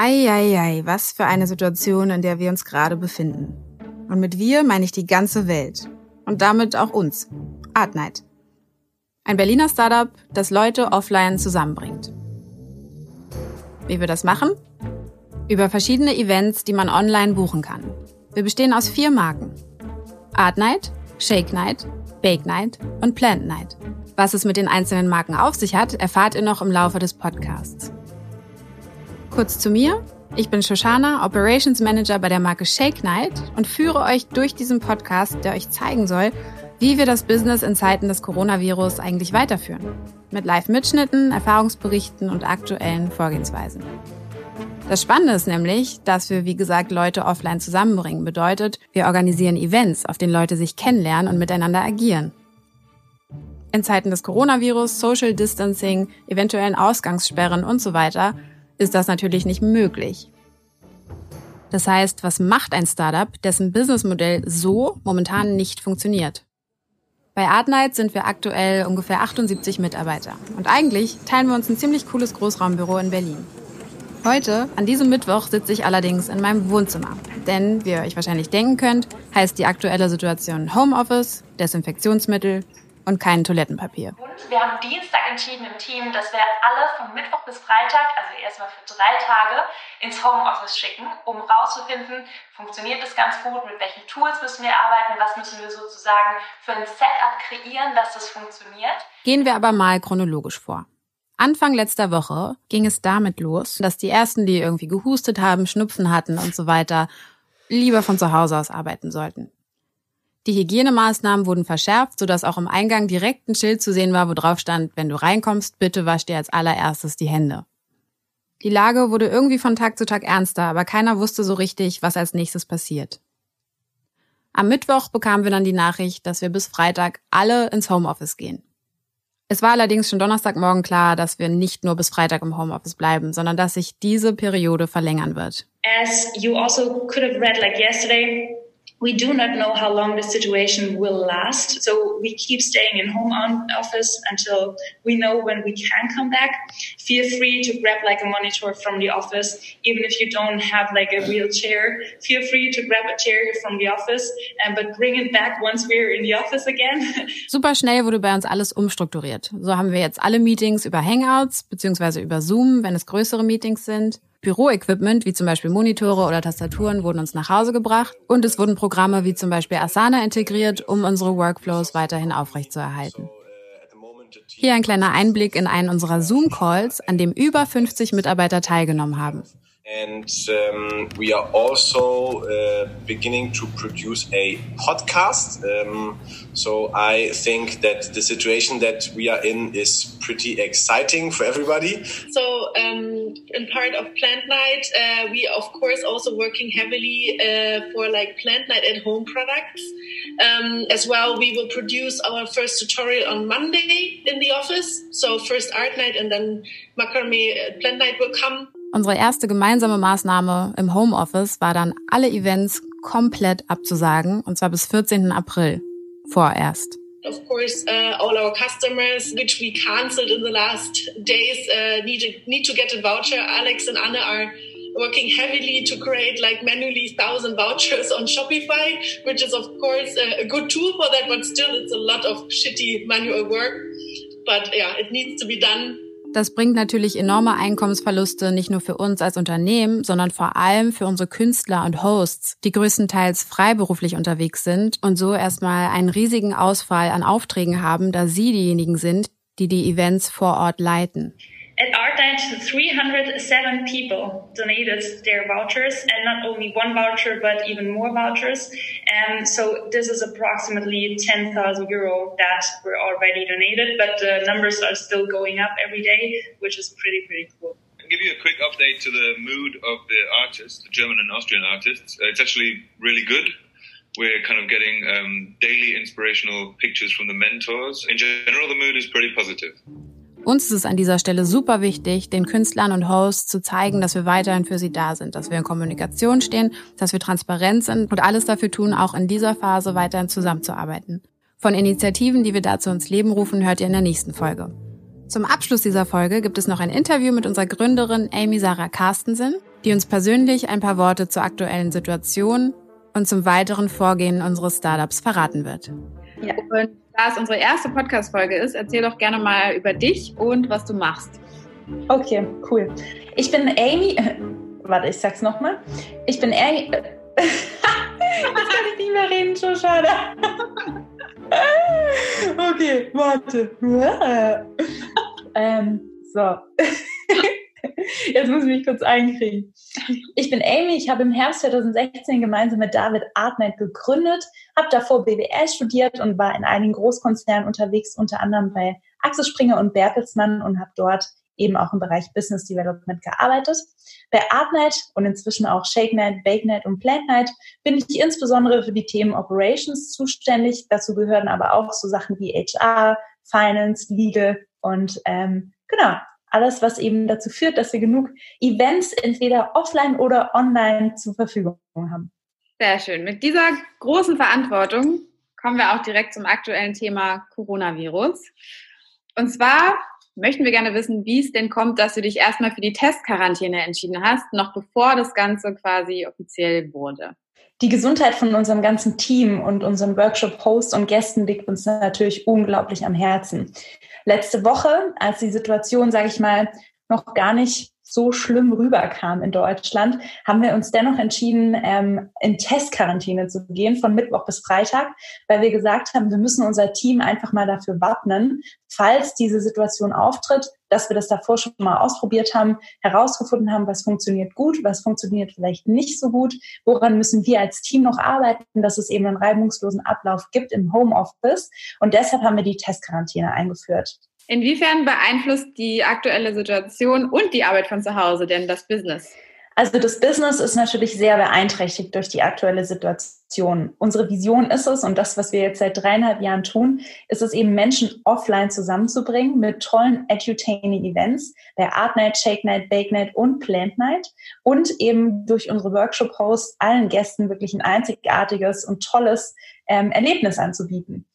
Eieiei, was für eine Situation, in der wir uns gerade befinden. Und mit wir meine ich die ganze Welt. Und damit auch uns. Artnight. Ein Berliner Startup, das Leute offline zusammenbringt. Wie wir das machen? Über verschiedene Events, die man online buchen kann. Wir bestehen aus vier Marken. Art Night, Shake Night, Bake Night und Plant Night. Was es mit den einzelnen Marken auf sich hat, erfahrt ihr noch im Laufe des Podcasts. Kurz zu mir. Ich bin Shoshana, Operations Manager bei der Marke Shake Night und führe euch durch diesen Podcast, der euch zeigen soll, wie wir das Business in Zeiten des Coronavirus eigentlich weiterführen. Mit Live-Mitschnitten, Erfahrungsberichten und aktuellen Vorgehensweisen. Das Spannende ist nämlich, dass wir, wie gesagt, Leute offline zusammenbringen. Bedeutet, wir organisieren Events, auf denen Leute sich kennenlernen und miteinander agieren. In Zeiten des Coronavirus, Social Distancing, eventuellen Ausgangssperren und so weiter ist das natürlich nicht möglich. Das heißt, was macht ein Startup, dessen Businessmodell so momentan nicht funktioniert? Bei Artnight sind wir aktuell ungefähr 78 Mitarbeiter. Und eigentlich teilen wir uns ein ziemlich cooles Großraumbüro in Berlin. Heute, an diesem Mittwoch, sitze ich allerdings in meinem Wohnzimmer. Denn, wie ihr euch wahrscheinlich denken könnt, heißt die aktuelle Situation Homeoffice, Desinfektionsmittel und kein Toilettenpapier. Und wir haben Dienstag entschieden im Team, dass wir alle von Mittwoch bis Freitag, also erstmal für drei Tage, ins Homeoffice schicken, um rauszufinden, funktioniert das ganz gut, mit welchen Tools müssen wir arbeiten, was müssen wir sozusagen für ein Setup kreieren, dass das funktioniert. Gehen wir aber mal chronologisch vor. Anfang letzter Woche ging es damit los, dass die ersten, die irgendwie gehustet haben, Schnupfen hatten und so weiter, lieber von zu Hause aus arbeiten sollten. Die Hygienemaßnahmen wurden verschärft, sodass auch im Eingang direkt ein Schild zu sehen war, wo drauf stand, wenn du reinkommst, bitte wasch dir als allererstes die Hände. Die Lage wurde irgendwie von Tag zu Tag ernster, aber keiner wusste so richtig, was als nächstes passiert. Am Mittwoch bekamen wir dann die Nachricht, dass wir bis Freitag alle ins Homeoffice gehen. Es war allerdings schon Donnerstagmorgen klar, dass wir nicht nur bis Freitag im Homeoffice bleiben, sondern dass sich diese Periode verlängern wird. As you also could have read like yesterday, we do not know how long the situation will last. So we keep staying in home office until we know when we can come back. Feel free to grab like a monitor from the office, even if you don't have like a real chair. Feel free to grab a chair from the office, um, but bring it back once we're in the office again. Super schnell wurde bei uns alles umstrukturiert. So haben wir jetzt alle Meetings über Hangouts beziehungsweise über Zoom, wenn es größere Meetings sind. Büroequipment wie zum Beispiel Monitore oder Tastaturen wurden uns nach Hause gebracht und es wurden Programme wie zum Beispiel Asana integriert, um unsere Workflows weiterhin aufrechtzuerhalten. Hier ein kleiner Einblick in einen unserer Zoom-Calls, an dem über 50 Mitarbeiter teilgenommen haben. And um, we are also uh, beginning to produce a podcast. Um, so I think that the situation that we are in is pretty exciting for everybody. So um, in part of Plant Night, uh, we of course also working heavily uh, for like Plant Night at home products. Um, as well, we will produce our first tutorial on Monday in the office. So first art night and then macrame uh, plant night will come. Unsere erste gemeinsame Maßnahme im Homeoffice war dann, alle Events komplett abzusagen, und zwar bis 14. April vorerst. Of course, uh, all our customers, which we cancelled in the last days, uh, need, to, need to get a voucher. Alex and Anna are working heavily to create like manually thousand vouchers on Shopify, which is of course a, a good tool for that, but still it's a lot of shitty manual work. But yeah, it needs to be done das bringt natürlich enorme Einkommensverluste nicht nur für uns als Unternehmen, sondern vor allem für unsere Künstler und Hosts, die größtenteils freiberuflich unterwegs sind und so erstmal einen riesigen Ausfall an Aufträgen haben, da sie diejenigen sind, die die Events vor Ort leiten. At Artnet, 307 people donated their vouchers, and not only one voucher, but even more vouchers. And so this is approximately 10,000 euro that were already donated, but the numbers are still going up every day, which is pretty, pretty cool. I'll give you a quick update to the mood of the artists, the German and Austrian artists. Uh, it's actually really good. We're kind of getting um, daily inspirational pictures from the mentors. In general, the mood is pretty positive. Uns ist es an dieser Stelle super wichtig, den Künstlern und Hosts zu zeigen, dass wir weiterhin für sie da sind, dass wir in Kommunikation stehen, dass wir transparent sind und alles dafür tun, auch in dieser Phase weiterhin zusammenzuarbeiten. Von Initiativen, die wir dazu ins Leben rufen, hört ihr in der nächsten Folge. Zum Abschluss dieser Folge gibt es noch ein Interview mit unserer Gründerin Amy Sarah Carstensen, die uns persönlich ein paar Worte zur aktuellen Situation und zum weiteren Vorgehen unseres Startups verraten wird. Ja. Und da es unsere erste Podcast-Folge ist, erzähl doch gerne mal über dich und was du machst. Okay, cool. Ich bin Amy. Warte, ich sag's nochmal. Ich bin Amy. Jetzt kann ich nicht mehr reden, schon schade. okay, warte. ähm, so. Jetzt muss ich mich kurz einkriegen. Ich bin Amy, ich habe im Herbst 2016 gemeinsam mit David Artnight gegründet, habe davor BWL studiert und war in einigen Großkonzernen unterwegs, unter anderem bei Axel Springer und Bertelsmann und habe dort eben auch im Bereich Business Development gearbeitet. Bei Artnight und inzwischen auch ShakeNight, BakeNight und PlantNight bin ich insbesondere für die Themen Operations zuständig. Dazu gehören aber auch so Sachen wie HR, Finance, Legal und ähm, genau, alles, was eben dazu führt, dass wir genug Events entweder offline oder online zur Verfügung haben. Sehr schön. Mit dieser großen Verantwortung kommen wir auch direkt zum aktuellen Thema Coronavirus. Und zwar möchten wir gerne wissen, wie es denn kommt, dass du dich erstmal für die Testquarantäne entschieden hast, noch bevor das Ganze quasi offiziell wurde. Die Gesundheit von unserem ganzen Team und unserem Workshop-Host und Gästen liegt uns natürlich unglaublich am Herzen. Letzte Woche, als die Situation, sage ich mal, noch gar nicht so schlimm rüberkam in Deutschland, haben wir uns dennoch entschieden, ähm, in Testquarantäne zu gehen von Mittwoch bis Freitag, weil wir gesagt haben, wir müssen unser Team einfach mal dafür wappnen, falls diese Situation auftritt, dass wir das davor schon mal ausprobiert haben, herausgefunden haben, was funktioniert gut, was funktioniert vielleicht nicht so gut, woran müssen wir als Team noch arbeiten, dass es eben einen reibungslosen Ablauf gibt im Homeoffice. Und deshalb haben wir die Testquarantäne eingeführt. Inwiefern beeinflusst die aktuelle Situation und die Arbeit von zu Hause denn das Business? Also das Business ist natürlich sehr beeinträchtigt durch die aktuelle Situation. Unsere Vision ist es, und das, was wir jetzt seit dreieinhalb Jahren tun, ist es eben Menschen offline zusammenzubringen mit tollen edutaining Events, der Art Night, Shake Night, Bake Night und Plant Night und eben durch unsere Workshop-Hosts allen Gästen wirklich ein einzigartiges und tolles ähm, Erlebnis anzubieten.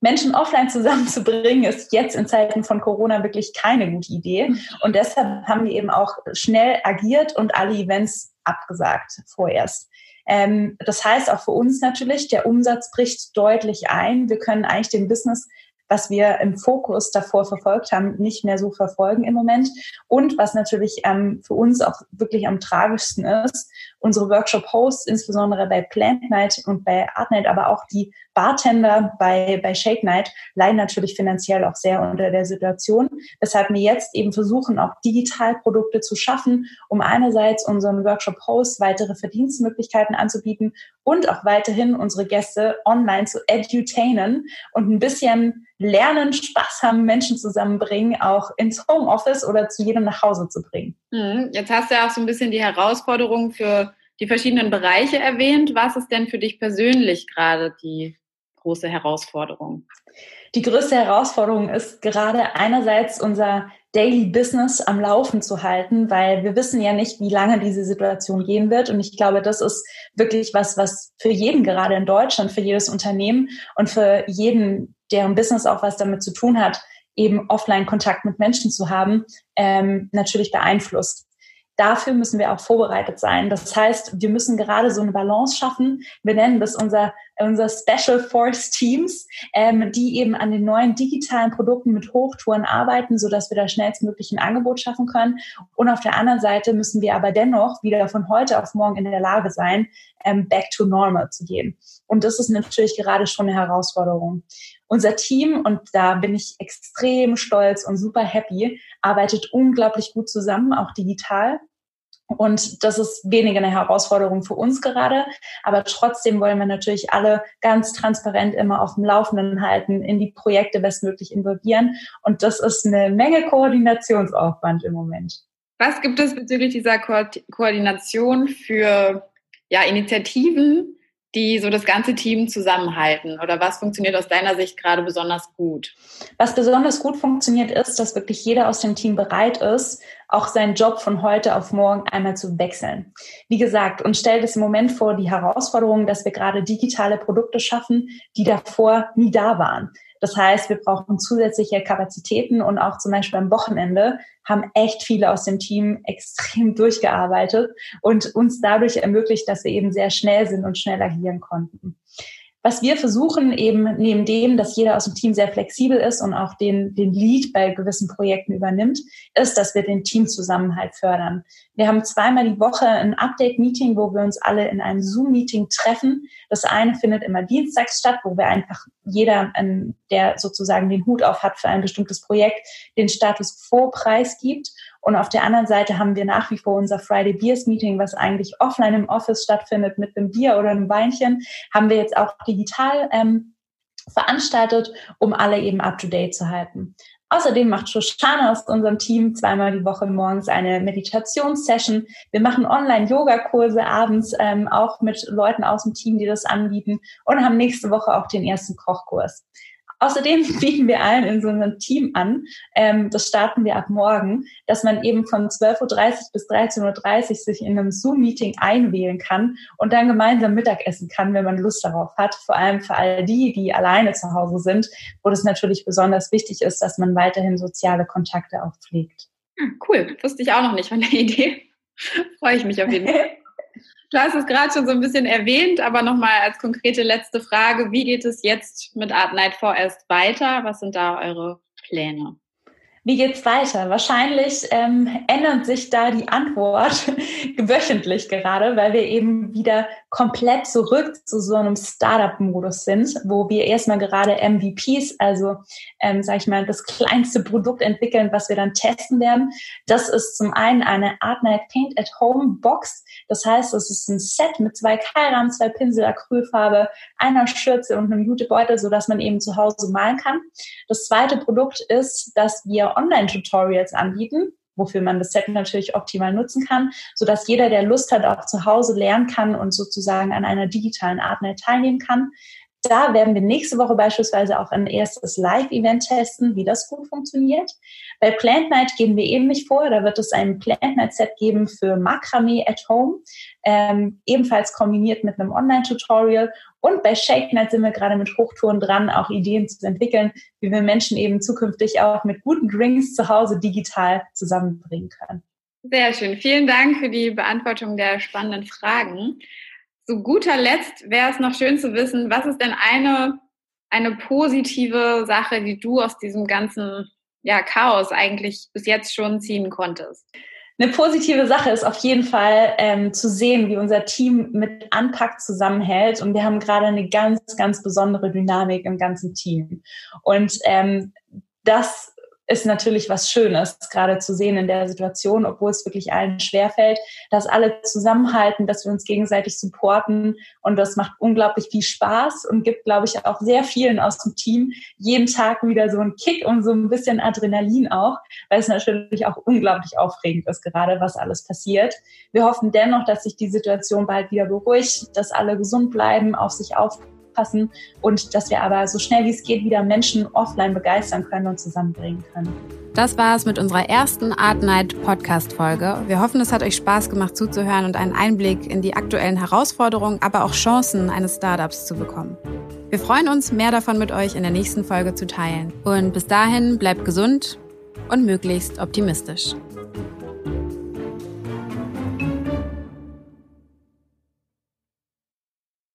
Menschen offline zusammenzubringen, ist jetzt in Zeiten von Corona wirklich keine gute Idee. Und deshalb haben wir eben auch schnell agiert und alle Events abgesagt vorerst. Ähm, das heißt auch für uns natürlich, der Umsatz bricht deutlich ein. Wir können eigentlich den Business was wir im Fokus davor verfolgt haben, nicht mehr so verfolgen im Moment. Und was natürlich ähm, für uns auch wirklich am tragischsten ist, unsere Workshop-Hosts, insbesondere bei Plant Night und bei Art Night, aber auch die Bartender bei, bei Shake Night leiden natürlich finanziell auch sehr unter der Situation, weshalb wir jetzt eben versuchen, auch digital Produkte zu schaffen, um einerseits unseren Workshop-Hosts weitere Verdienstmöglichkeiten anzubieten und auch weiterhin unsere Gäste online zu edutainen und ein bisschen lernen, Spaß haben, Menschen zusammenbringen, auch ins Homeoffice oder zu jedem nach Hause zu bringen. Mhm. Jetzt hast du ja auch so ein bisschen die Herausforderungen für die verschiedenen Bereiche erwähnt. Was ist denn für dich persönlich gerade die große Herausforderung? Die größte Herausforderung ist gerade einerseits unser Daily Business am Laufen zu halten, weil wir wissen ja nicht, wie lange diese Situation gehen wird. Und ich glaube, das ist wirklich was, was für jeden gerade in Deutschland, für jedes Unternehmen und für jeden, deren Business auch was damit zu tun hat, eben offline Kontakt mit Menschen zu haben, ähm, natürlich beeinflusst dafür müssen wir auch vorbereitet sein. Das heißt, wir müssen gerade so eine Balance schaffen. Wir nennen das unser, unser Special Force Teams, ähm, die eben an den neuen digitalen Produkten mit Hochtouren arbeiten, sodass wir da schnellstmöglich ein Angebot schaffen können. Und auf der anderen Seite müssen wir aber dennoch wieder von heute auf morgen in der Lage sein, ähm, back to normal zu gehen. Und das ist natürlich gerade schon eine Herausforderung. Unser Team, und da bin ich extrem stolz und super happy, arbeitet unglaublich gut zusammen, auch digital. Und das ist weniger eine Herausforderung für uns gerade. Aber trotzdem wollen wir natürlich alle ganz transparent immer auf dem Laufenden halten, in die Projekte bestmöglich involvieren. Und das ist eine Menge Koordinationsaufwand im Moment. Was gibt es bezüglich dieser Ko Koordination für ja, Initiativen, die so das ganze Team zusammenhalten? Oder was funktioniert aus deiner Sicht gerade besonders gut? Was besonders gut funktioniert, ist, dass wirklich jeder aus dem Team bereit ist, auch seinen Job von heute auf morgen einmal zu wechseln. Wie gesagt, uns stellt es im Moment vor die Herausforderung, dass wir gerade digitale Produkte schaffen, die davor nie da waren. Das heißt, wir brauchen zusätzliche Kapazitäten und auch zum Beispiel am Wochenende haben echt viele aus dem Team extrem durchgearbeitet und uns dadurch ermöglicht, dass wir eben sehr schnell sind und schnell agieren konnten. Was wir versuchen, eben neben dem, dass jeder aus dem Team sehr flexibel ist und auch den, den Lead bei gewissen Projekten übernimmt, ist, dass wir den Teamzusammenhalt fördern. Wir haben zweimal die Woche ein Update-Meeting, wo wir uns alle in einem Zoom-Meeting treffen. Das eine findet immer dienstags statt, wo wir einfach jeder, der sozusagen den Hut auf hat für ein bestimmtes Projekt, den Status quo preisgibt. Und auf der anderen Seite haben wir nach wie vor unser Friday Beers Meeting, was eigentlich offline im Office stattfindet mit einem Bier oder einem Weinchen, haben wir jetzt auch digital ähm, veranstaltet, um alle eben up to date zu halten. Außerdem macht Shoshana aus unserem Team zweimal die Woche morgens eine Meditationssession. Wir machen Online-Yoga-Kurse abends ähm, auch mit Leuten aus dem Team, die das anbieten und haben nächste Woche auch den ersten Kochkurs. Außerdem bieten wir allen in so einem Team an, ähm, das starten wir ab morgen, dass man eben von 12.30 Uhr bis 13.30 Uhr sich in einem Zoom-Meeting einwählen kann und dann gemeinsam Mittagessen kann, wenn man Lust darauf hat. Vor allem für all die, die alleine zu Hause sind, wo das natürlich besonders wichtig ist, dass man weiterhin soziale Kontakte auch pflegt. Hm, cool, wusste ich auch noch nicht von der Idee. Freue ich mich auf jeden Fall. Du hast es gerade schon so ein bisschen erwähnt, aber nochmal als konkrete letzte Frage. Wie geht es jetzt mit Art Night vorerst weiter? Was sind da eure Pläne? Wie geht's weiter? Wahrscheinlich ähm, ändert sich da die Antwort wöchentlich gerade, weil wir eben wieder komplett zurück zu so einem Startup-Modus sind, wo wir erstmal gerade MVPs, also ähm, sag ich mal, das kleinste Produkt entwickeln, was wir dann testen werden. Das ist zum einen eine Art Night Paint at Home Box. Das heißt, es ist ein Set mit zwei Keilrahmen, zwei Pinsel, Acrylfarbe, einer Schürze und einem Jutebeutel, so dass man eben zu Hause malen kann. Das zweite Produkt ist, dass wir Online-Tutorials anbieten, wofür man das Set natürlich optimal nutzen kann, so dass jeder, der Lust hat, auch zu Hause lernen kann und sozusagen an einer digitalen Art teilnehmen kann. Da werden wir nächste Woche beispielsweise auch ein erstes Live-Event testen, wie das gut funktioniert. Bei Plant Night gehen wir eben nicht vor. Da wird es ein Plant Night Set geben für Makramee at Home, ähm, ebenfalls kombiniert mit einem Online-Tutorial. Und bei Shake Night sind wir gerade mit Hochtouren dran, auch Ideen zu entwickeln, wie wir Menschen eben zukünftig auch mit guten Drinks zu Hause digital zusammenbringen können. Sehr schön. Vielen Dank für die Beantwortung der spannenden Fragen. Zu guter Letzt wäre es noch schön zu wissen, was ist denn eine, eine positive Sache, die du aus diesem ganzen ja, Chaos eigentlich bis jetzt schon ziehen konntest? Eine positive Sache ist auf jeden Fall ähm, zu sehen, wie unser Team mit Anpack zusammenhält. Und wir haben gerade eine ganz, ganz besondere Dynamik im ganzen Team. Und ähm, das ist natürlich was Schönes, gerade zu sehen in der Situation, obwohl es wirklich allen schwerfällt, dass alle zusammenhalten, dass wir uns gegenseitig supporten und das macht unglaublich viel Spaß und gibt, glaube ich, auch sehr vielen aus dem Team jeden Tag wieder so einen Kick und so ein bisschen Adrenalin auch, weil es natürlich auch unglaublich aufregend ist gerade, was alles passiert. Wir hoffen dennoch, dass sich die Situation bald wieder beruhigt, dass alle gesund bleiben, auf sich aufpassen passen und dass wir aber so schnell wie es geht wieder Menschen offline begeistern können und zusammenbringen können. Das war es mit unserer ersten Art Night Podcast Folge. Wir hoffen, es hat euch Spaß gemacht zuzuhören und einen Einblick in die aktuellen Herausforderungen, aber auch Chancen eines Startups zu bekommen. Wir freuen uns, mehr davon mit euch in der nächsten Folge zu teilen. Und bis dahin bleibt gesund und möglichst optimistisch.